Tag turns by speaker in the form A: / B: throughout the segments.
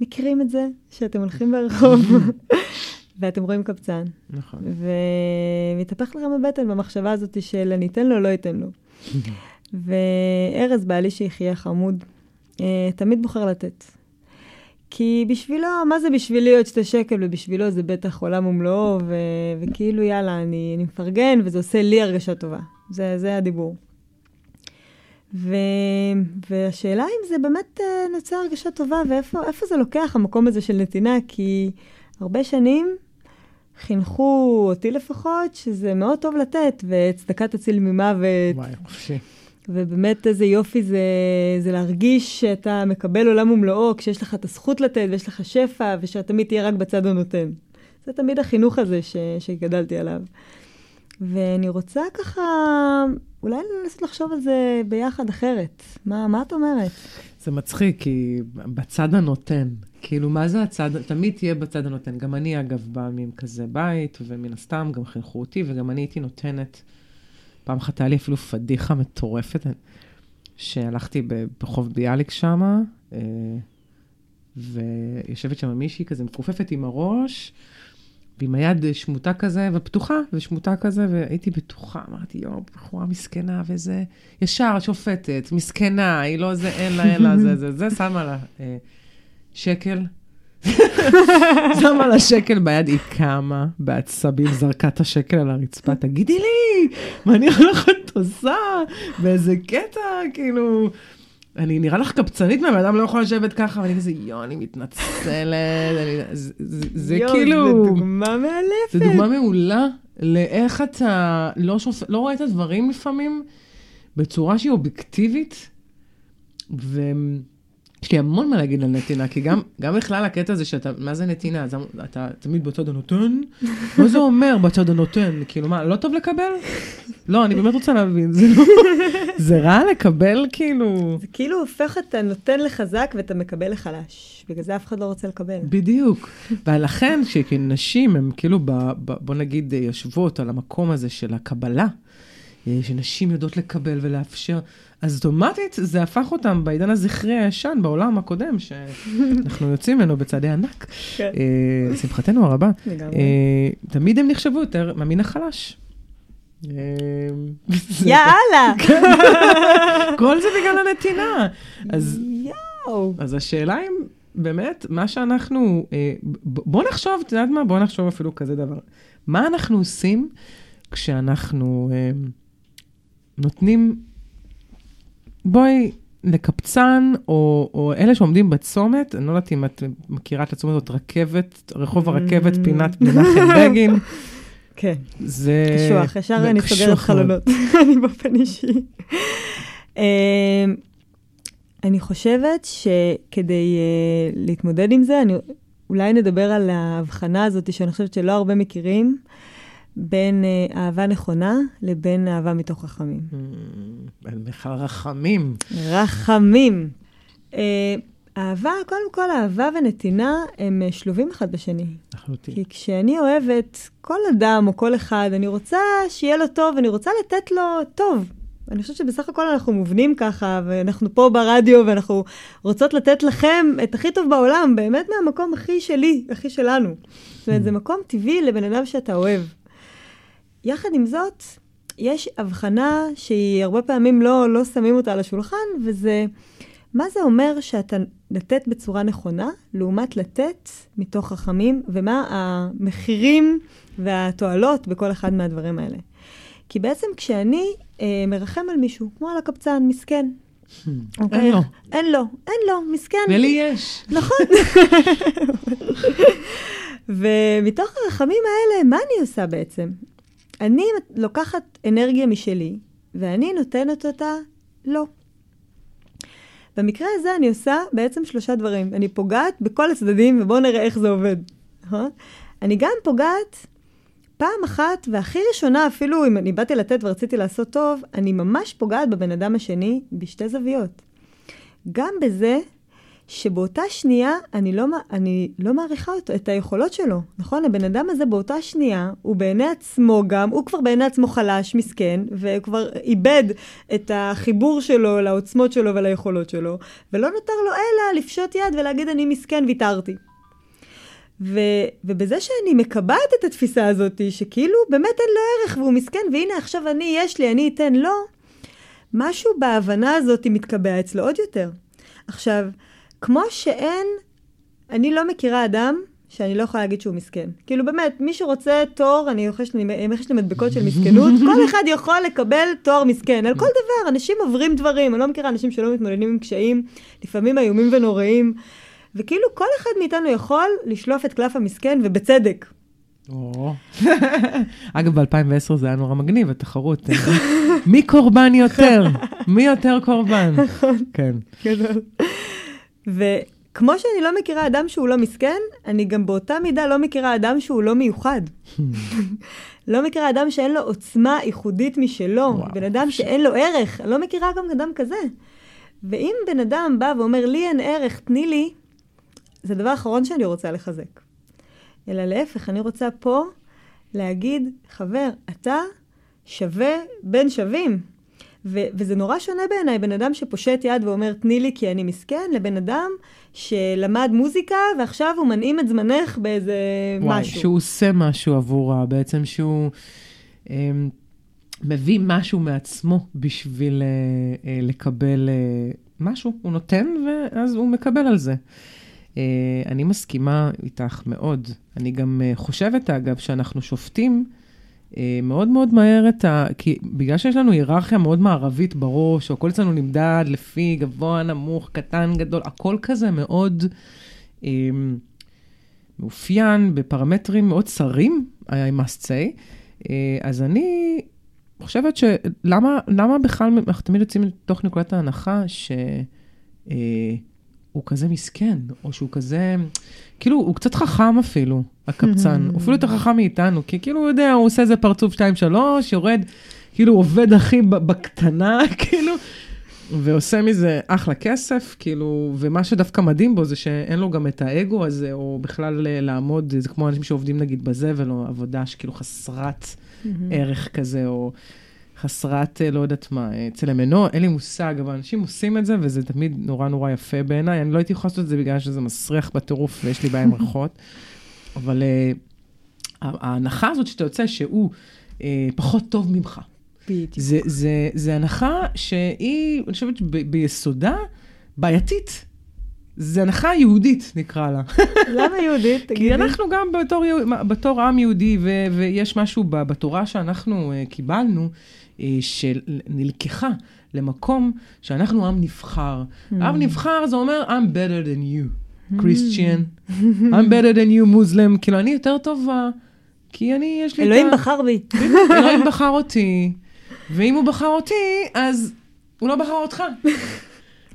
A: מכירים את זה, שאתם הולכים ברחוב ואתם רואים קבצן.
B: נכון.
A: ומתהפך לכם הבטן במחשבה הזאת של אני אתן לו, לא אתן לו. וארז, בעלי שיחיה חמוד, אה, תמיד בוחר לתת. כי בשבילו, מה זה בשבילי עוד שתי שקל, ובשבילו זה בטח עולם ומלואו, ו- וכאילו יאללה, אני, אני מפרגן, וזה עושה לי הרגשה טובה. זה, זה הדיבור. ו... והשאלה אם זה באמת uh, נוצר הרגשה טובה, ואיפה זה לוקח, המקום הזה של נתינה, כי הרבה שנים חינכו אותי לפחות, שזה מאוד טוב לתת, וצדקה תציל ממוות.
B: וואי, חופשי.
A: ובאמת איזה יופי זה, זה להרגיש שאתה מקבל עולם ומלואו, כשיש לך את הזכות לתת ויש לך שפע, ושאתה תמיד תהיה רק בצד הנותן. זה תמיד החינוך הזה ש, שגדלתי עליו. ואני רוצה ככה, אולי לנסות לחשוב על זה ביחד אחרת. מה, מה את אומרת?
B: זה מצחיק, כי בצד הנותן, כאילו, מה זה הצד, תמיד תהיה בצד הנותן. גם אני, אגב, באה מכזה בית, ומן הסתם גם חינכו אותי, וגם אני הייתי נותנת. פעם אחת היה לי אפילו פדיחה מטורפת, שהלכתי ברחוב ביאליק שמה, אה, ויושבת שם מישהי כזה מכופפת עם הראש, ועם היד שמוטה כזה, ופתוחה, ושמוטה כזה, והייתי בטוחה, אמרתי, יואו, בחורה מסכנה וזה, ישר, שופטת, מסכנה, היא לא זה, אין לה, אין לה, זה, זה, זה, שמה לה אה, שקל. שמה לה שקל ביד, היא קמה בעצבים, זרקה את השקל על הרצפה, תגידי לי, מה אני הולכת עושה? באיזה קטע, כאילו... אני נראה לך קבצנית מהבן אדם לא יכול לשבת ככה, ואני כזה, יואו, אני מתנצלת, אני, זה, זה, זה יו, כאילו...
A: זה דוגמה מאלפת.
B: זה דוגמה מעולה לאיך אתה לא, שופ... לא רואה את הדברים לפעמים בצורה שהיא אובייקטיבית, ו... יש לי המון מה להגיד על נתינה, כי גם, גם בכלל הקטע הזה שאתה, מה זה נתינה? אז אתה תמיד בצד הנותן? מה זה אומר בצד הנותן? כאילו, מה, לא טוב לקבל? לא, אני באמת רוצה להבין, זה לא... זה רע לקבל, כאילו...
A: זה כאילו הופך את הנותן לחזק ואת המקבל לחלש. בגלל זה אף אחד לא רוצה לקבל.
B: בדיוק. ולכן, כשנשים הן כאילו, ב, ב, בוא נגיד, יושבות על המקום הזה של הקבלה, אה, שנשים יודעות לקבל ולאפשר, אז אוטומטית זה הפך אותם בעידן הזכרי הישן, בעולם הקודם, שאנחנו יוצאים ממנו בצעדי ענק. כן. אה, לשמחתנו הרבה. לגמרי. אה, תמיד הם נחשבו יותר מהמין החלש.
A: יאללה.
B: כל זה בגלל הנתינה. אז, אז השאלה אם באמת, מה שאנחנו, בוא נחשוב, את יודעת מה? בוא נחשוב אפילו כזה דבר. מה אנחנו עושים כשאנחנו נותנים בואי, לקפצן, או, או אלה שעומדים בצומת, אני לא יודעת אם את מכירה את הצומת הזאת, רכבת, רחוב הרכבת. פינת מנחם בגין.
A: כן.
B: זה...
A: קשוח, ישר אני סוגרת חלונות, אני באופן אישי. אמ, אני חושבת שכדי uh, להתמודד עם זה, אני, אולי נדבר על ההבחנה הזאת, שאני חושבת שלא הרבה מכירים. בין uh, אהבה נכונה לבין אהבה מתוך רחמים.
B: Mm, בכלל רחמים.
A: רחמים. Uh, אהבה, קודם כל, אהבה ונתינה הם uh, שלובים אחד בשני.
B: לחלוטין.
A: כי כשאני אוהבת כל אדם או כל אחד, אני רוצה שיהיה לו טוב, אני רוצה לתת לו טוב. אני חושבת שבסך הכל אנחנו מובנים ככה, ואנחנו פה ברדיו, ואנחנו רוצות לתת לכם את הכי טוב בעולם, באמת מהמקום הכי שלי, הכי שלנו. זאת אומרת, זה מקום טבעי לבן אדם שאתה אוהב. יחד עם זאת, יש הבחנה שהיא הרבה פעמים לא, לא שמים אותה על השולחן, וזה מה זה אומר שאתה לתת בצורה נכונה, לעומת לתת מתוך חכמים, ומה המחירים והתועלות בכל אחד מהדברים האלה. כי בעצם כשאני אה, מרחם על מישהו, כמו על הקבצן, מסכן.
B: Hmm. אוקיי? אין לו.
A: אין לו, אין לו, מסכן.
B: ולי יש.
A: נכון. ומתוך הרחמים האלה, מה אני עושה בעצם? אני לוקחת אנרגיה משלי, ואני נותנת אותה לא. במקרה הזה אני עושה בעצם שלושה דברים. אני פוגעת בכל הצדדים, ובואו נראה איך זה עובד. אני גם פוגעת פעם אחת, והכי ראשונה, אפילו אם אני באתי לתת ורציתי לעשות טוב, אני ממש פוגעת בבן אדם השני בשתי זוויות. גם בזה שבאותה שנייה אני לא, אני לא מעריכה אותו, את היכולות שלו, נכון? הבן אדם הזה באותה שנייה, הוא בעיני עצמו גם, הוא כבר בעיני עצמו חלש, מסכן, והוא כבר איבד את החיבור שלו לעוצמות שלו וליכולות שלו, ולא נותר לו אלא לפשוט יד ולהגיד אני מסכן, ויתרתי. ו, ובזה שאני מקבעת את התפיסה הזאת, שכאילו באמת אין לו ערך והוא מסכן, והנה עכשיו אני, יש לי, אני אתן לו, משהו בהבנה הזאת מתקבע אצלו עוד יותר. עכשיו, כמו שאין, אני לא מכירה אדם שאני לא יכולה להגיד שהוא מסכן. כאילו באמת, מי שרוצה תואר, אני יש לי מדבקות של מסכנות, כל אחד יכול לקבל תואר מסכן, על כל דבר, אנשים עוברים דברים, אני לא מכירה אנשים שלא מתמודדים עם קשיים, לפעמים איומים ונוראים, וכאילו כל אחד מאיתנו יכול לשלוף את קלף המסכן, ובצדק.
B: אגב, ב-2010 זה היה נורא מגניב, התחרות. מי קורבן יותר? מי יותר קורבן?
A: נכון. כן. וכמו שאני לא מכירה אדם שהוא לא מסכן, אני גם באותה מידה לא מכירה אדם שהוא לא מיוחד. לא מכירה אדם שאין לו עוצמה ייחודית משלו, בן אדם שאין לו ערך, אני לא מכירה גם אדם כזה. ואם בן אדם בא ואומר, לי אין ערך, תני לי, זה הדבר האחרון שאני רוצה לחזק. אלא להפך, אני רוצה פה להגיד, חבר, אתה שווה בין שווים. ו- וזה נורא שונה בעיניי, בן אדם שפושט יד ואומר, תני לי כי אני מסכן, לבן אדם שלמד מוזיקה ועכשיו הוא מנעים את זמנך באיזה וואי, משהו.
B: שהוא עושה משהו עבורה, בעצם שהוא אה, מביא משהו מעצמו בשביל אה, אה, לקבל אה, משהו, הוא נותן ואז הוא מקבל על זה. אה, אני מסכימה איתך מאוד. אני גם אה, חושבת, אגב, שאנחנו שופטים מאוד מאוד מהר את ה... כי בגלל שיש לנו היררכיה מאוד מערבית בראש, הכל אצלנו נמדד לפי גבוה, נמוך, קטן, גדול, הכל כזה מאוד אה, מאופיין בפרמטרים מאוד צרים, I must say. אה, אז אני חושבת שלמה למה בכלל אנחנו תמיד יוצאים מתוך נקודת ההנחה ש... אה, הוא כזה מסכן, או שהוא כזה, כאילו, הוא קצת חכם אפילו, הקבצן. הוא אפילו יותר חכם מאיתנו, כי כאילו, הוא יודע, הוא עושה איזה פרצוף 2-3, יורד, כאילו, עובד הכי בקטנה, כאילו, ועושה מזה אחלה כסף, כאילו, ומה שדווקא מדהים בו זה שאין לו גם את האגו הזה, או בכלל אה, לעמוד, זה כמו אנשים שעובדים נגיד בזבל, או עבודה שכאילו חסרת ערך כזה, או... חסרת, אה, לא יודעת מה, אה, צלם אנוש, אין לי מושג, אבל אנשים עושים את זה, וזה תמיד נורא נורא יפה בעיניי. אני לא הייתי יכולה לעשות את זה בגלל שזה מסריח בטירוף ויש לי בעיה עם ריחות, אבל uh, ההנחה הזאת שאתה יוצא שהוא uh, פחות טוב ממך. בדיוק. זה, זה, זה הנחה שהיא, אני חושבת, ביסודה בעייתית. זה הנחה יהודית, נקרא לה.
A: למה יהודית?
B: תגידי. כי אנחנו גם בתור, בתור עם יהודי, ו, ויש משהו בתורה שאנחנו קיבלנו, שנלקחה למקום שאנחנו עם נבחר. Mm. עם נבחר זה אומר, I'm better than you, Christian, I'm better than you, Muslim, כאילו, אני יותר טובה, כי אני, יש לי
A: את ה... אלוהים בחר בי.
B: אלוהים בחר אותי, ואם הוא בחר אותי, אז הוא לא בחר אותך.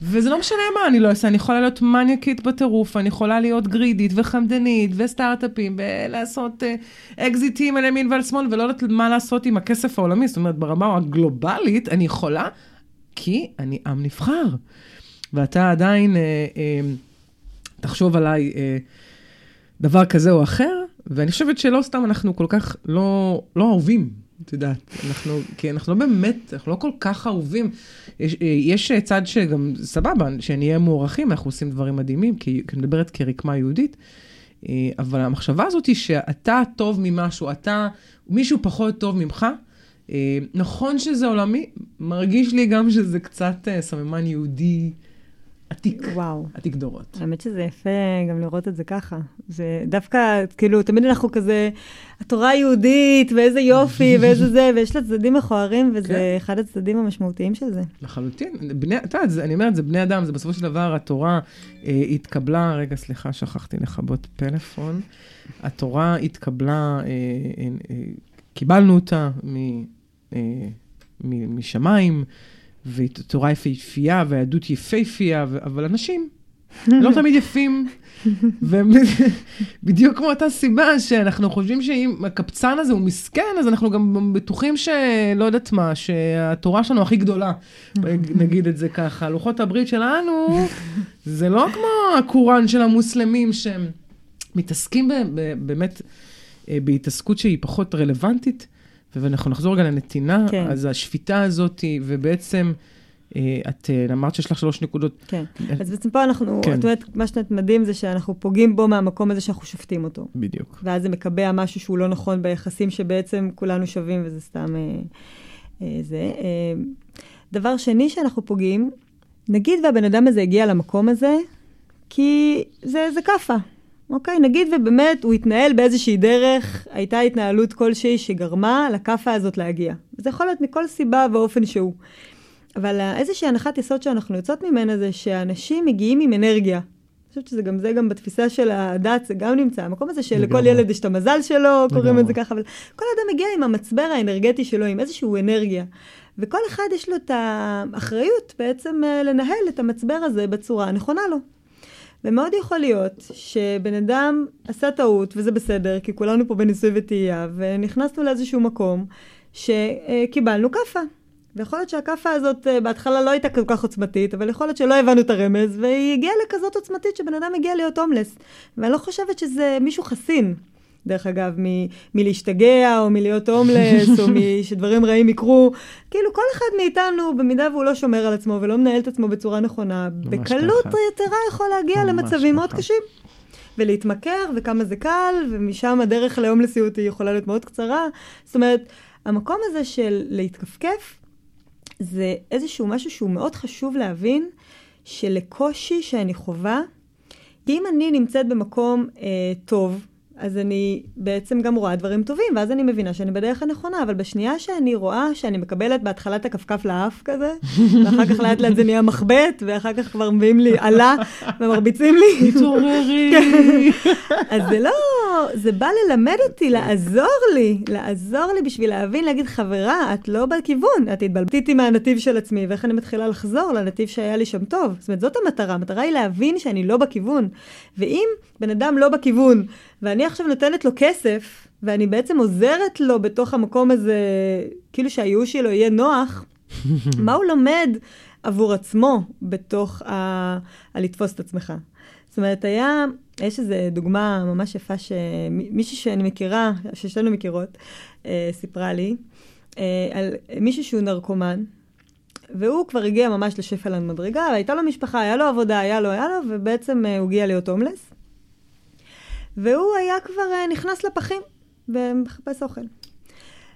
B: וזה לא משנה מה אני לא אעשה, אני יכולה להיות מניאקית בטירוף, אני יכולה להיות גרידית וחמדנית וסטארט-אפים ולעשות uh, אקזיטים על ימין ועל שמאל ולא יודעת מה לעשות עם הכסף העולמי, זאת אומרת ברמה הגלובלית אני יכולה, כי אני עם נבחר. ואתה עדיין, uh, uh, תחשוב עליי דבר כזה או אחר, ואני חושבת שלא סתם אנחנו כל כך לא, לא אהובים את יודעת, אנחנו, כי אנחנו לא באמת, אנחנו לא כל כך אהובים. יש, יש צד שגם, סבבה, שנהיה מוערכים, אנחנו עושים דברים מדהימים, כי אני מדברת כרקמה יהודית, אבל המחשבה הזאת היא שאתה טוב ממשהו, אתה, מישהו פחות טוב ממך, נכון שזה עולמי, מרגיש לי גם שזה קצת סממן יהודי. עתיק. וואו. עתיק דורות.
A: האמת שזה יפה גם לראות את זה ככה. זה דווקא, כאילו, תמיד אנחנו כזה, התורה היהודית, ואיזה יופי, ואיזה זה, ויש לה צדדים מכוערים, וזה כן. אחד הצדדים המשמעותיים של זה.
B: לחלוטין. בני, אתה יודע, אני אומרת, זה בני אדם, זה בסופו של דבר, התורה אה, התקבלה, רגע, סליחה, שכחתי לכבות פלאפון. התורה התקבלה, אה, אה, אה, קיבלנו אותה מ, אה, משמיים. ותורה יפהפייה, והיהדות יפהפייה, אבל אנשים לא תמיד יפים. ובדיוק כמו אותה סיבה שאנחנו חושבים שאם הקבצן הזה הוא מסכן, אז אנחנו גם בטוחים שלא יודעת מה, שהתורה שלנו הכי גדולה, נגיד את זה ככה. לוחות הברית שלנו, זה לא כמו הקוראן של המוסלמים, שהם מתעסקים באמת אה, בהתעסקות שהיא פחות רלוונטית. ואנחנו נחזור רגע לנתינה, כן. אז השפיטה הזאת, ובעצם... אה, את אה, אמרת שיש לך שלוש נקודות.
A: כן, אז בעצם פה אנחנו, כן. את אומרת, מה שאת מדהים זה שאנחנו פוגעים בו מהמקום הזה שאנחנו שופטים אותו.
B: בדיוק.
A: ואז זה מקבע משהו שהוא לא נכון ביחסים שבעצם כולנו שווים, וזה סתם אה, אה, זה. אה, דבר שני שאנחנו פוגעים, נגיד והבן אדם הזה הגיע למקום הזה, כי זה, זה כאפה. אוקיי, נגיד ובאמת הוא התנהל באיזושהי דרך, הייתה התנהלות כלשהי שגרמה לכאפה הזאת להגיע. זה יכול להיות מכל סיבה ואופן שהוא. אבל איזושהי הנחת יסוד שאנחנו יוצאות ממנה זה שאנשים מגיעים עם אנרגיה. אני חושבת שזה גם זה גם בתפיסה של הדת, זה גם נמצא. המקום הזה שלכל ילד יש את המזל שלו, קוראים את זה ככה, אבל כל אדם מגיע עם המצבר האנרגטי שלו, עם איזושהי אנרגיה. וכל אחד יש לו את האחריות בעצם אה, לנהל את המצבר הזה בצורה הנכונה לו. ומאוד יכול להיות שבן אדם עשה טעות, וזה בסדר, כי כולנו פה בניסוי וטעייה, ונכנסנו לאיזשהו מקום שקיבלנו כאפה. ויכול להיות שהכאפה הזאת אה, בהתחלה לא הייתה כל כך עוצמתית, אבל יכול להיות שלא הבנו את הרמז, והיא הגיעה לכזאת עוצמתית שבן אדם הגיע להיות הומלס. ואני לא חושבת שזה מישהו חסין, דרך אגב, מ- מלהשתגע, או מלהיות הומלס, או שדברים רעים יקרו. כאילו, כל אחד מאיתנו, במידה והוא לא שומר על עצמו ולא מנהל את עצמו בצורה נכונה, בקלות יתרה יכול להגיע למצבים מאוד קשים. ולהתמכר, וכמה זה קל, ומשם הדרך להומלסיות היא יכולה להיות מאוד קצרה. זאת אומרת, המקום הזה של להתכפכף, זה איזשהו משהו שהוא מאוד חשוב להבין, שלקושי שאני חווה, אם אני נמצאת במקום אה, טוב, אז אני בעצם גם רואה דברים טובים, ואז אני מבינה שאני בדרך הנכונה, אבל בשנייה שאני רואה שאני מקבלת בהתחלה את הכפכף לאף כזה, ואחר כך לאט לאט זה נהיה מחבט, ואחר כך כבר מביאים לי עלה ומרביצים לי.
B: תתעוררי.
A: כן. אז זה לא, זה בא ללמד אותי, לעזור לי, לעזור לי בשביל להבין, להגיד, חברה, את לא בכיוון, את התבלבלתי מהנתיב של עצמי, ואיך אני מתחילה לחזור לנתיב שהיה לי שם טוב. זאת אומרת, זאת המטרה, המטרה היא להבין שאני לא בכיוון. ואם בן אדם לא בכיוון, ואני עכשיו נותנת לו כסף, ואני בעצם עוזרת לו בתוך המקום הזה, כאילו שהייאוש שלו יהיה נוח, מה הוא לומד עבור עצמו בתוך ה... הלתפוס את עצמך? זאת אומרת, היה, יש איזו דוגמה ממש יפה שמישהי שאני מכירה, ששתינו מכירות, אה, סיפרה לי, אה, על מישהו שהוא נרקומן, והוא כבר הגיע ממש לשפל המדרגה, והייתה לו משפחה, היה לו עבודה, היה לו, היה לו, ובעצם אה, הוא הגיע להיות הומלס. והוא היה כבר אה, נכנס לפחים ומחפש אוכל.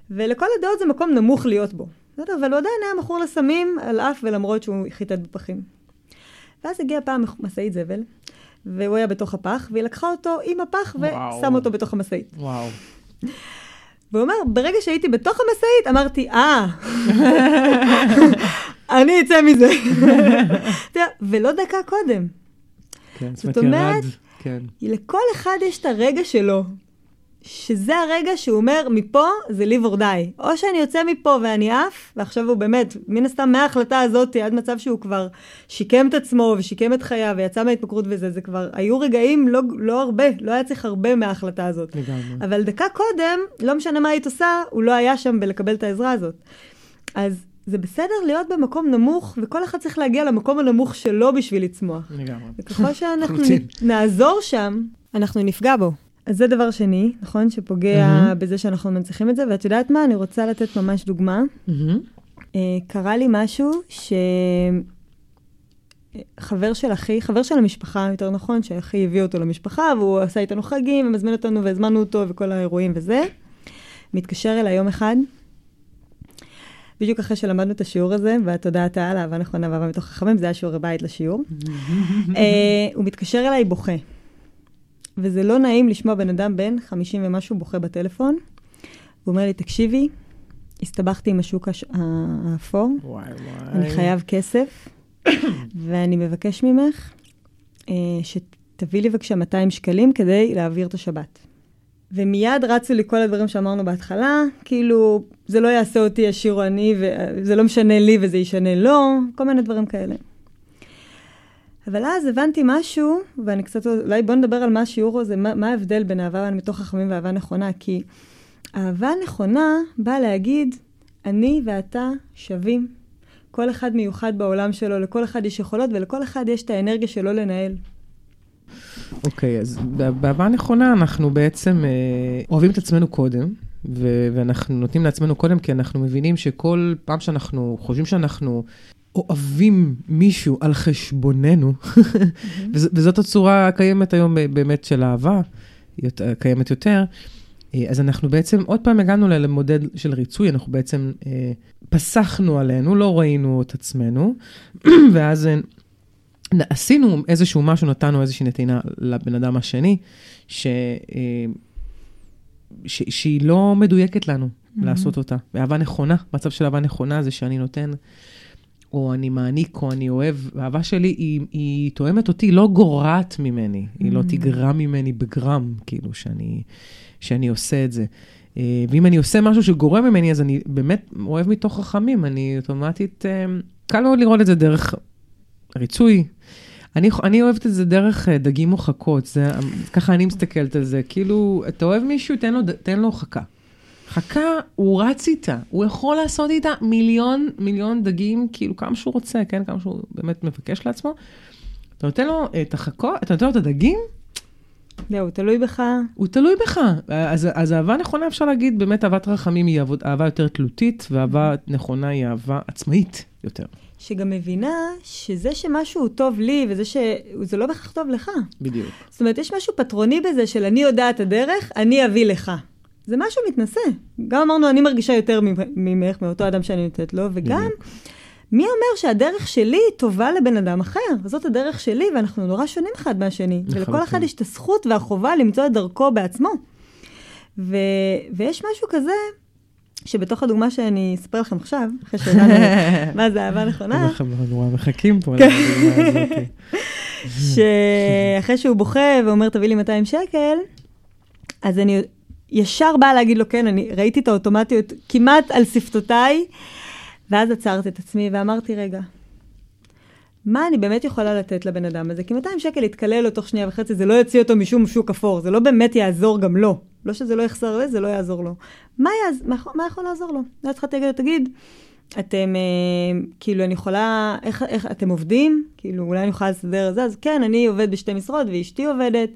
A: ולכל הדעות זה מקום נמוך להיות בו. בסדר? אבל הוא עדיין היה מכור לסמים על אף ולמרות שהוא חיטט בפחים. ואז הגיעה פעם משאית זבל, והוא היה בתוך הפח, והיא לקחה אותו עם הפח ושמה אותו בתוך המשאית.
B: וואו.
A: והוא אומר, ברגע שהייתי בתוך המשאית, אמרתי, אה, אני אצא מזה. ולא דקה קודם.
B: כן, זאת אומרת,
A: כן. לכל אחד יש את הרגע שלו, שזה הרגע שהוא אומר, מפה זה live or die. או שאני יוצא מפה ואני עף, ועכשיו הוא באמת, מן הסתם מההחלטה הזאת עד מצב שהוא כבר שיקם את עצמו ושיקם את חייו ויצא מההתמכרות וזה, זה כבר, היו רגעים לא, לא הרבה, לא היה צריך הרבה מההחלטה הזאת.
B: לגמרי.
A: אבל דקה קודם, לא משנה מה היית עושה, הוא לא היה שם בלקבל את העזרה הזאת. אז זה בסדר להיות במקום נמוך, וכל אחד צריך להגיע למקום הנמוך שלו בשביל לצמוח.
B: לגמרי.
A: וככל שאנחנו נעזור שם, אנחנו נפגע בו. אז זה דבר שני, נכון? שפוגע mm-hmm. בזה שאנחנו מנציחים את זה, ואת יודעת מה? אני רוצה לתת ממש דוגמה. Mm-hmm. קרה לי משהו ש... חבר של אחי, חבר של המשפחה, יותר נכון, שאחי הביא אותו למשפחה, והוא עשה איתנו חגים, ומזמין אותנו, והזמנו אותו, וכל האירועים וזה. מתקשר אליי יום אחד, בדיוק אחרי שלמדנו את השיעור הזה, והתודעת העל, אהבה נכונה ואהבה מתוך חכמים, זה היה שיעורי בית לשיעור. uh, הוא מתקשר אליי בוכה. וזה לא נעים לשמוע בן אדם בן 50 ומשהו בוכה בטלפון. הוא אומר לי, תקשיבי, הסתבכתי עם השוק הש... האפור,
B: וואי וואי.
A: אני חייב כסף, ואני מבקש ממך uh, שתביא לי בבקשה 200 שקלים כדי להעביר את השבת. ומיד רצו לי כל הדברים שאמרנו בהתחלה, כאילו, זה לא יעשה אותי עשיר או עני, וזה לא משנה לי וזה ישנה לו, כל מיני דברים כאלה. אבל אז הבנתי משהו, ואני קצת, אולי בוא נדבר על מה השיעור הזה, מה, מה ההבדל בין אהבה מתוך חכמים ואהבה נכונה, כי אהבה נכונה באה להגיד, אני ואתה שווים. כל אחד מיוחד בעולם שלו, לכל אחד יש יכולות ולכל אחד יש את האנרגיה שלו לנהל.
B: אוקיי, okay, אז באהבה נכונה אנחנו בעצם אה, אוהבים את עצמנו קודם, ו- ואנחנו נותנים לעצמנו קודם, כי אנחנו מבינים שכל פעם שאנחנו חושבים שאנחנו אוהבים מישהו על חשבוננו, וזאת הצורה הקיימת היום באמת של אהבה, קיימת יותר, אה, אז אנחנו בעצם עוד פעם הגענו למודד של ריצוי, אנחנו בעצם אה, פסחנו עלינו, לא ראינו את עצמנו, ואז אה, עשינו איזשהו משהו, נתנו איזושהי נתינה לבן אדם השני, ש, אה, ש, שהיא לא מדויקת לנו mm-hmm. לעשות אותה. ואהבה נכונה, מצב של אהבה נכונה זה שאני נותן, או אני מעניק, או אני אוהב. האהבה שלי היא, היא תואמת אותי, לא גורעת ממני, mm-hmm. היא לא mm. תגרע ממני בגרם, כאילו, שאני, שאני עושה את זה. אה, ואם אני עושה משהו שגורם ממני, אז אני באמת אוהב מתוך רחמים, אני אוטומטית, אה, קל מאוד לראות את זה דרך ריצוי. אני, אני אוהבת את זה דרך אה, דגים או חכות, זה, ככה אני מסתכלת על זה. כאילו, אתה אוהב מישהו, תן לו, תן לו חכה. חכה, הוא רץ איתה, הוא יכול לעשות איתה מיליון, מיליון דגים, כאילו כמה שהוא רוצה, כן? כמה שהוא באמת מבקש לעצמו. אתה נותן לו את החכות, אתה נותן לו את הדגים,
A: זהו, תלוי בך.
B: הוא תלוי בך. אז, אז אהבה נכונה, אפשר להגיד, באמת אהבת רחמים היא אהבה יותר תלותית, ואהבה נכונה היא אהבה עצמאית יותר.
A: שגם מבינה שזה שמשהו טוב לי, וזה שזה לא בהכרח טוב לך.
B: בדיוק.
A: זאת אומרת, יש משהו פטרוני בזה של אני יודעת הדרך, אני אביא לך. זה משהו מתנשא. גם אמרנו, אני מרגישה יותר ממך, מאותו אדם שאני נותנת לו, וגם... מי אומר שהדרך שלי טובה לבן אדם אחר? זאת הדרך שלי, ואנחנו נורא שונים אחד מהשני. ולכל אחד יש את הזכות והחובה למצוא את דרכו בעצמו. ו... ויש משהו כזה, שבתוך הדוגמה שאני אספר לכם עכשיו, אחרי שהבנו מה זה אהבה נכונה.
B: אנחנו נורא מחכים פה לדוגמה הזאת.
A: שאחרי שהוא בוכה ואומר, תביא לי 200 שקל, אז אני ישר באה להגיד לו, כן, אני ראיתי את האוטומטיות כמעט על שפתותיי. ואז עצרתי את עצמי ואמרתי, רגע, מה אני באמת יכולה לתת לבן אדם הזה? כי 200 שקל יתקלל לו תוך שנייה וחצי, זה לא יוציא אותו משום שוק אפור, זה לא באמת יעזור גם לו. לא שזה לא יחסר לו, זה לא יעזור לו. מה, יעז... מה, מה יכול לעזור לו? לא התחלתי להגיד לו, תגיד, אתם, אה, כאילו, אני יכולה, איך, איך, אתם עובדים? כאילו, אולי אני יכולה לסדר את זה? אז כן, אני עובד בשתי משרות ואשתי עובדת.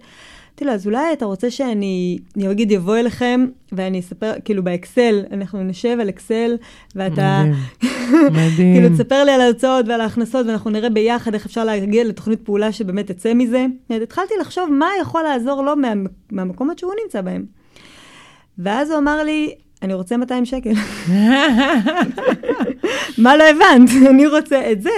A: אמרתי לו, אז אולי אתה רוצה שאני, אני אגיד, יבוא אליכם, ואני אספר, כאילו באקסל, אנחנו נשב על אקסל, ואתה...
B: מדהים, מדהים.
A: כאילו, תספר לי על ההוצאות ועל ההכנסות, ואנחנו נראה ביחד איך אפשר להגיע לתוכנית פעולה שבאמת תצא מזה. התחלתי לחשוב מה יכול לעזור לו מה, מהמקומות שהוא נמצא בהם. ואז הוא אמר לי, אני רוצה 200 שקל. מה לא הבנת? אני רוצה את זה.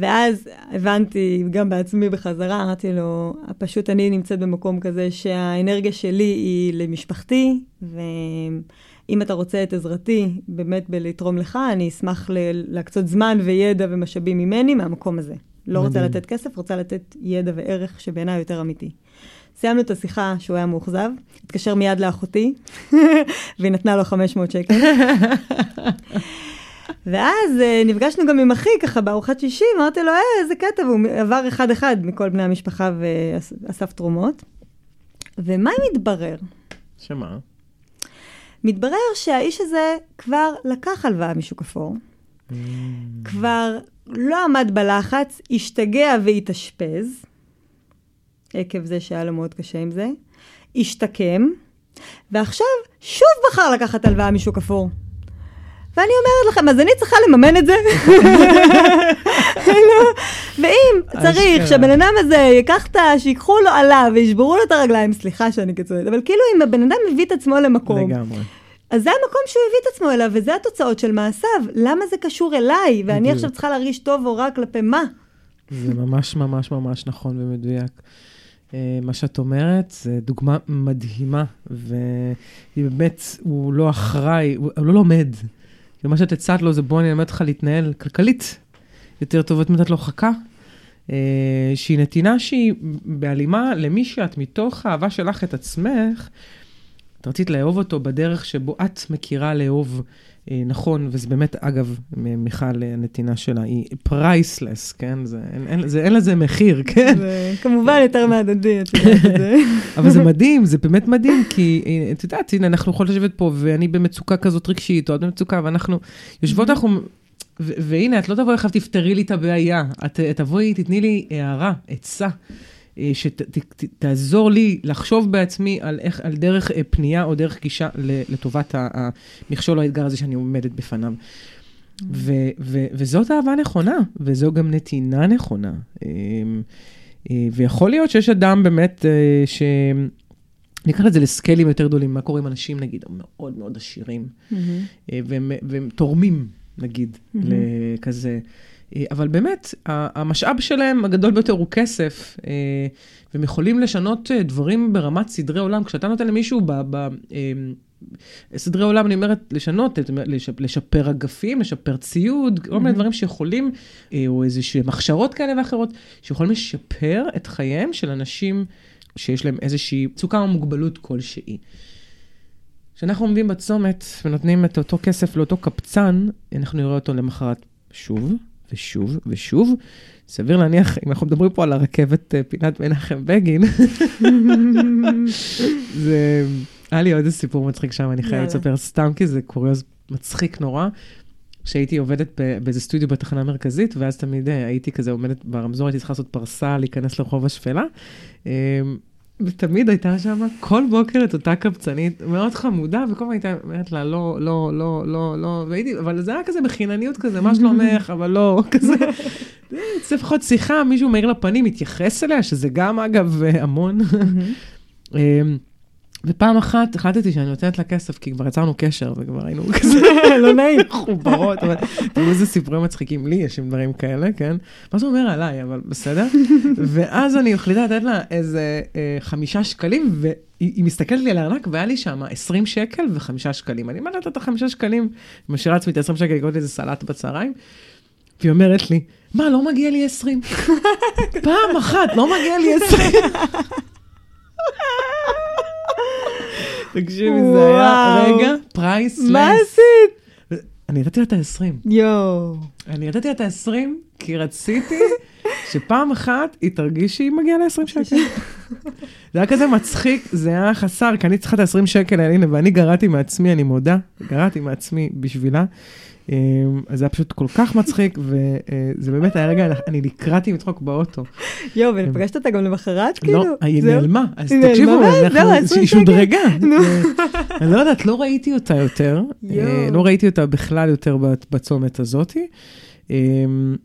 A: ואז הבנתי גם בעצמי בחזרה, אמרתי לו, פשוט אני נמצאת במקום כזה שהאנרגיה שלי היא למשפחתי, ואם אתה רוצה את עזרתי באמת בלתרום לך, אני אשמח להקצות זמן וידע ומשאבים ממני מהמקום הזה. לא רוצה לתת כסף, רוצה לתת ידע וערך שבעיניי יותר אמיתי. סיימנו את השיחה שהוא היה מאוכזב, התקשר מיד לאחותי, והיא נתנה לו 500 שקל. ואז uh, נפגשנו גם עם אחי ככה בארוחת שישי, אמרתי לו, אה, איזה קטע, והוא עבר אחד-אחד מכל בני המשפחה ואסף תרומות. ומה מתברר?
B: שמה?
A: מתברר שהאיש הזה כבר לקח הלוואה משוק אפור, mm. כבר לא עמד בלחץ, השתגע והתאשפז, עקב זה שהיה לו מאוד קשה עם זה, השתקם, ועכשיו שוב בחר לקחת הלוואה משוק אפור. ואני אומרת לכם, אז אני צריכה לממן את זה? לא. ואם צריך שהבן אדם הזה ייקח את ה... שיקחו לו עליו וישברו לו את הרגליים, סליחה שאני קיצונית, אבל כאילו אם הבן אדם מביא את עצמו למקום,
B: לגמרי.
A: אז זה המקום שהוא הביא את עצמו אליו, וזה התוצאות של מעשיו. למה זה קשור אליי? ואני עכשיו צריכה להרגיש טוב או רע כלפי מה?
B: זה ממש ממש ממש נכון ומדויק. אה, מה שאת אומרת, זה דוגמה מדהימה, ובאמת, הוא לא אחראי, הוא לא לומד. ומה שאת הצעת לו זה בוא אני אלמד אותך להתנהל כלכלית יותר טוב, את נתת לו חכה, אה, שהיא נתינה שהיא בהלימה למי שאת מתוך האהבה שלך את עצמך, את רצית לאהוב אותו בדרך שבו את מכירה לאהוב. אה, נכון, וזה באמת, אגב, מיכל, הנתינה שלה היא פרייסלס, כן? זה, אין, אין, זה, אין לזה מחיר, כן?
A: זה כמובן יותר מהדדי, את יודעת את זה.
B: אבל זה מדהים, זה באמת מדהים, כי אה, את יודעת, הנה, אנחנו יכולות לשבת פה, ואני במצוקה כזאת רגשית, או את במצוקה, ואנחנו יושבות, אנחנו... ו- והנה, את לא תבואי עכשיו, תפתרי לי את הבעיה. את תבואי, תתני לי הערה, עצה, אה, שתעזור לי לחשוב בעצמי על, איך, על דרך אה, פנייה או דרך גישה לטובת המכשול או האתגר הזה שאני עומדת בפניו. ו- ו- וזאת אהבה נכונה, וזו גם נתינה נכונה. אה, אה, ויכול להיות שיש אדם באמת אה, ש... ניקח את זה לסקיילים יותר גדולים, מה קורה עם אנשים, נגיד, מאוד מאוד עשירים, אה, והם, והם תורמים, נגיד,
A: מהמם.
B: לכזה. אה, אבל באמת, המשאב שלהם הגדול ביותר הוא כסף, אה, והם יכולים לשנות אה, דברים ברמת סדרי עולם. כשאתה נותן למישהו ב... ב סדרי עולם, אני אומרת, לשנות, לשפר אגפים, לשפר ציוד, כל מיני
A: Mhm.
B: דברים שיכולים, או איזשהם הכשרות כאלה ואחרות, שיכולים לשפר את חייהם של אנשים שיש להם איזושהי מצוקה או מוגבלות כלשהי. כשאנחנו עומדים בצומת ונותנים את אותו כסף לאותו קבצן, אנחנו נראה אותו למחרת שוב ושוב ושוב. סביר להניח, אם אנחנו מדברים פה על הרכבת אה, פינת מנחם בגין, זה... היה לי עוד איזה סיפור מצחיק שם, אני חייבת. לספר סתם, כי זה קוריוז מצחיק נורא. שהייתי עובדת באיזה סטודיו בתחנה המרכזית, ואז תמיד אה, הייתי כזה עומדת ברמזור, הייתי צריכה לעשות פרסה, להיכנס לרחוב השפלה. ותמיד הייתה שם כל בוקר את אותה קבצנית מאוד חמודה, וכל הזמן הייתה אומרת לה, לא, לא, לא, לא, לא, והייתי, אבל זה היה כזה בחינניות כזה, מה שלומך, אבל לא, כזה. זה לפחות שיחה, מישהו מאיר לפנים, מתייחס אליה, שזה גם, אגב, אה, המון. ופעם אחת החלטתי שאני נותנת לה כסף, כי כבר יצרנו קשר, וכבר היינו כזה
A: לא נעים.
B: מחוברות, אבל תראו איזה סיפורים מצחיקים לי, יש עם דברים כאלה, כן? מה זה אומר עליי, אבל בסדר. ואז אני מחליטה לתת לה איזה אה, חמישה שקלים, והיא היא מסתכלת לי על הארנק, והיה לי שם 20 שקל וחמישה שקלים. אני אומרת את החמישה שקלים, משאירה לעצמי את ה-20 שקל, לקנות איזה סלט בצהריים, והיא אומרת לי, מה, לא מגיע לי 20? פעם אחת, לא מגיע לי 20. תקשיבי, זה היה. רגע פרייס
A: מה עשית?
B: אני נתתי לה את ה-20.
A: יואו.
B: אני נתתי לה את ה-20 כי רציתי שפעם אחת היא תרגיש שהיא מגיעה ל-20 שקל. זה היה כזה מצחיק, זה היה חסר, כי אני צריכה את ה-20 שקל האלה, ואני גרעתי מעצמי, אני מודה, גרעתי מעצמי בשבילה. אמ, אז זה היה פשוט כל כך מצחיק, וזה באמת היה רגע, אני נקרעתי מצחוק באוטו.
A: יואו, ופגשת אותה גם למחרת, כאילו?
B: לא, היא? נעלמה, אז תקשיבו, היא. שודרגה.
A: נו.
B: אני לא יודעת, לא ראיתי אותה יותר. אה, לא ראיתי אותה בכלל יותר בצומת הזאתי. אה,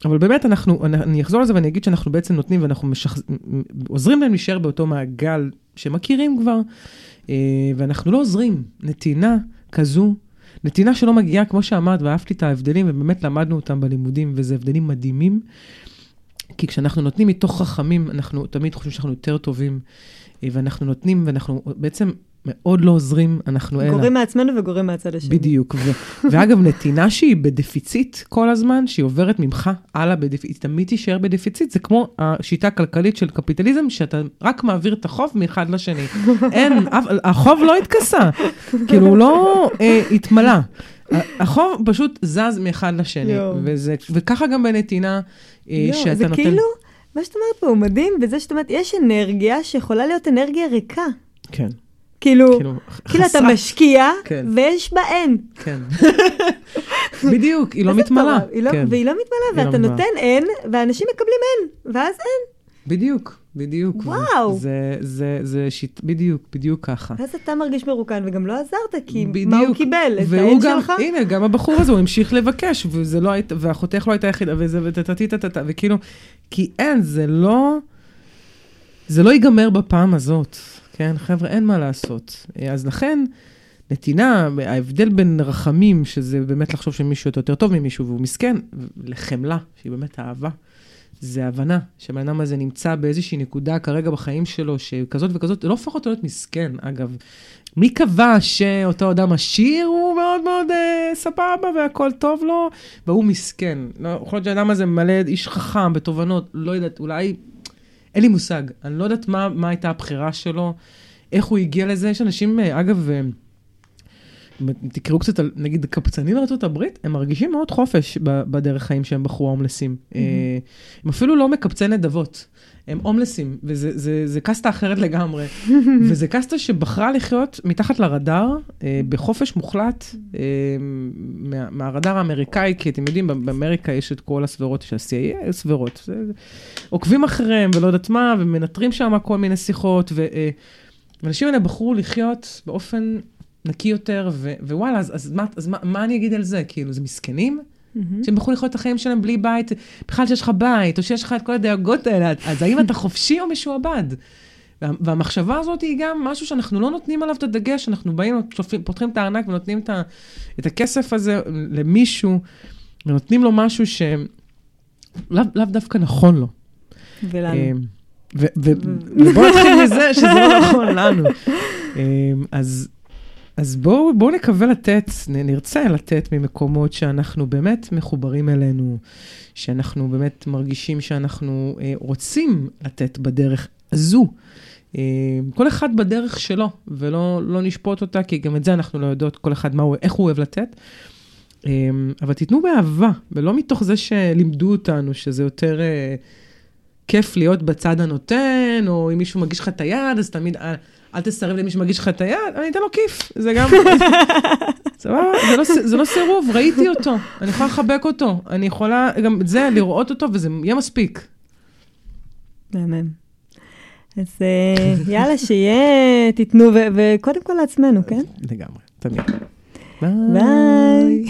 B: אבל באמת, אנחנו, אני- אחזור על זה ואני אגיד שאנחנו בעצם נותנים ואנחנו משח... עוזרים להם להישאר באותו מעגל שמכירים כבר, אה, ואנחנו לא עוזרים. נתינה כזו, נתינה שלא מגיעה, כמו שאמרת, ואהבתי את ההבדלים, ובאמת למדנו אותם בלימודים, וזה הבדלים מדהימים. כי כשאנחנו נותנים מתוך חכמים, אנחנו תמיד חושבים שאנחנו יותר טובים, אה, ואנחנו נותנים, ואנחנו בעצם מאוד לא עוזרים, אנחנו אלה.
A: גורים מעצמנו וגורים מהצד השני.
B: בדיוק. ו- ואגב, נתינה שהיא בדפיציט כל הזמן, שהיא עוברת ממך הלאה בדפיציט, היא תמיד תישאר בדפיציט, זה כמו השיטה הכלכלית של קפיטליזם, שאתה רק מעביר את החוב מאחד לשני. אין, אף- החוב לא התכסה, כאילו הוא לא אה, התמלא. החוב פשוט זז מאחד לשני. וזה, וככה גם בנתינה, אה,
A: יואו,
B: שאתה
A: זה
B: נותן...
A: כאילו, מה שאת אומרת פה הוא מדהים בזה שאת אומרת, יש אנרגיה שיכולה להיות אנרגיה ריקה.
B: כן,
A: כאילו,
B: כאילו,
A: כאילו אתה משקיע,
B: כן.
A: ויש בה אין.
B: כן. בדיוק, היא לא מתמלאה.
A: לא-
B: כן.
A: והיא לא מתמלאה,
B: לא
A: ואתה
B: מתמלאה.
A: נותן אין, ואנשים מקבלים אין, ואז אין.
B: בדיוק, בדיוק.
A: וואו.
B: זה, זה, זה שיט, בדיוק, בדיוק ככה.
A: ואז אתה מרגיש מרוקן, וגם לא עזרת, כי
B: בדיוק.
A: מה הוא קיבל? את האין
B: גם,
A: שלך?
B: הנה, גם הבחור הזה, הוא המשיך לבקש, וזה לא היית, ואחותך לא הייתה יחידה, וזה, וטטטי טטטה, וכאילו, כי אין, זה לא, זה לא ייגמר בפעם הזאת, כן? חבר'ה, אין מה לעשות. אז לכן, נתינה, ההבדל בין רחמים, שזה באמת לחשוב שמישהו יותר טוב ממישהו והוא מסכן, לחמלה, שהיא באמת אהבה. זה הבנה שהבן אדם הזה נמצא באיזושהי נקודה כרגע בחיים שלו, שכזאת וכזאת, לא אותו להיות מסכן, אגב. מי קבע שאותו אדם עשיר הוא מאוד מאוד אה, סבבה והכל טוב לו, והוא מסכן. לא, יכול להיות שהאדם הזה מלא איש חכם בתובנות, לא יודעת, אולי, אין לי מושג. אני לא יודעת מה, מה הייתה הבחירה שלו, איך הוא הגיע לזה. יש אנשים, אה, אגב, אה, תקראו קצת על, נגיד, קבצנים בארצות הברית, הם מרגישים מאוד חופש בדרך חיים שהם בחרו הומלסים. Mm-hmm. הם אפילו לא מקבצי נדבות. הם הומלסים, וזה זה, זה קסטה אחרת לגמרי. וזה קסטה שבחרה לחיות מתחת לרדאר, אה, בחופש מוחלט אה, מה, מהרדאר האמריקאי, כי אתם יודעים, באמריקה יש את כל הסברות של ה-CIA, סברות. זה, עוקבים אחריהם ולא יודעת מה, ומנטרים שם כל מיני שיחות, ואנשים אה, האלה בחרו לחיות באופן נקי יותר, ו, ווואלה, אז, אז, מה, אז מה, מה אני אגיד על זה? כאילו, זה מסכנים? Mm-hmm. שהם יכולים לחיות את החיים שלהם בלי בית, בכלל שיש לך בית, או שיש לך את כל הדאגות האלה, אז האם אתה חופשי או משועבד? והמחשבה הזאת היא גם משהו שאנחנו לא נותנים עליו את הדגש, אנחנו באים, פותחים את הארנק ונותנים את, ה, את הכסף הזה למישהו, ונותנים לו משהו שלאו לא דווקא נכון לו.
A: ולנו.
B: אמ, ובואו נתחיל מזה שזה לא נכון לנו. אמ, אז אז בואו בוא נקווה לתת, נרצה לתת ממקומות שאנחנו באמת מחוברים אלינו, שאנחנו באמת מרגישים שאנחנו אה, רוצים לתת בדרך הזו. אה, כל אחד בדרך שלו, ולא לא נשפוט אותה, כי גם את זה אנחנו לא יודעות, כל אחד מה הוא, איך הוא אוהב לתת. אה, אבל תיתנו באהבה, ולא מתוך זה שלימדו אותנו שזה יותר אה, כיף להיות בצד הנותן, או אם מישהו מגיש לך את היד, אז תמיד... אל תסרב למי שמגיש לך את היד, אני אתן לו כיף. זה גם... סבבה? זה, לא, זה לא סירוב, ראיתי אותו, אני יכולה לחבק אותו, אני יכולה גם את זה, לראות אותו, וזה יהיה מספיק.
A: מהמם. אז אה, יאללה, שיהיה, תיתנו, וקודם כל לעצמנו, כן?
B: לגמרי, תמיד.
A: ביי.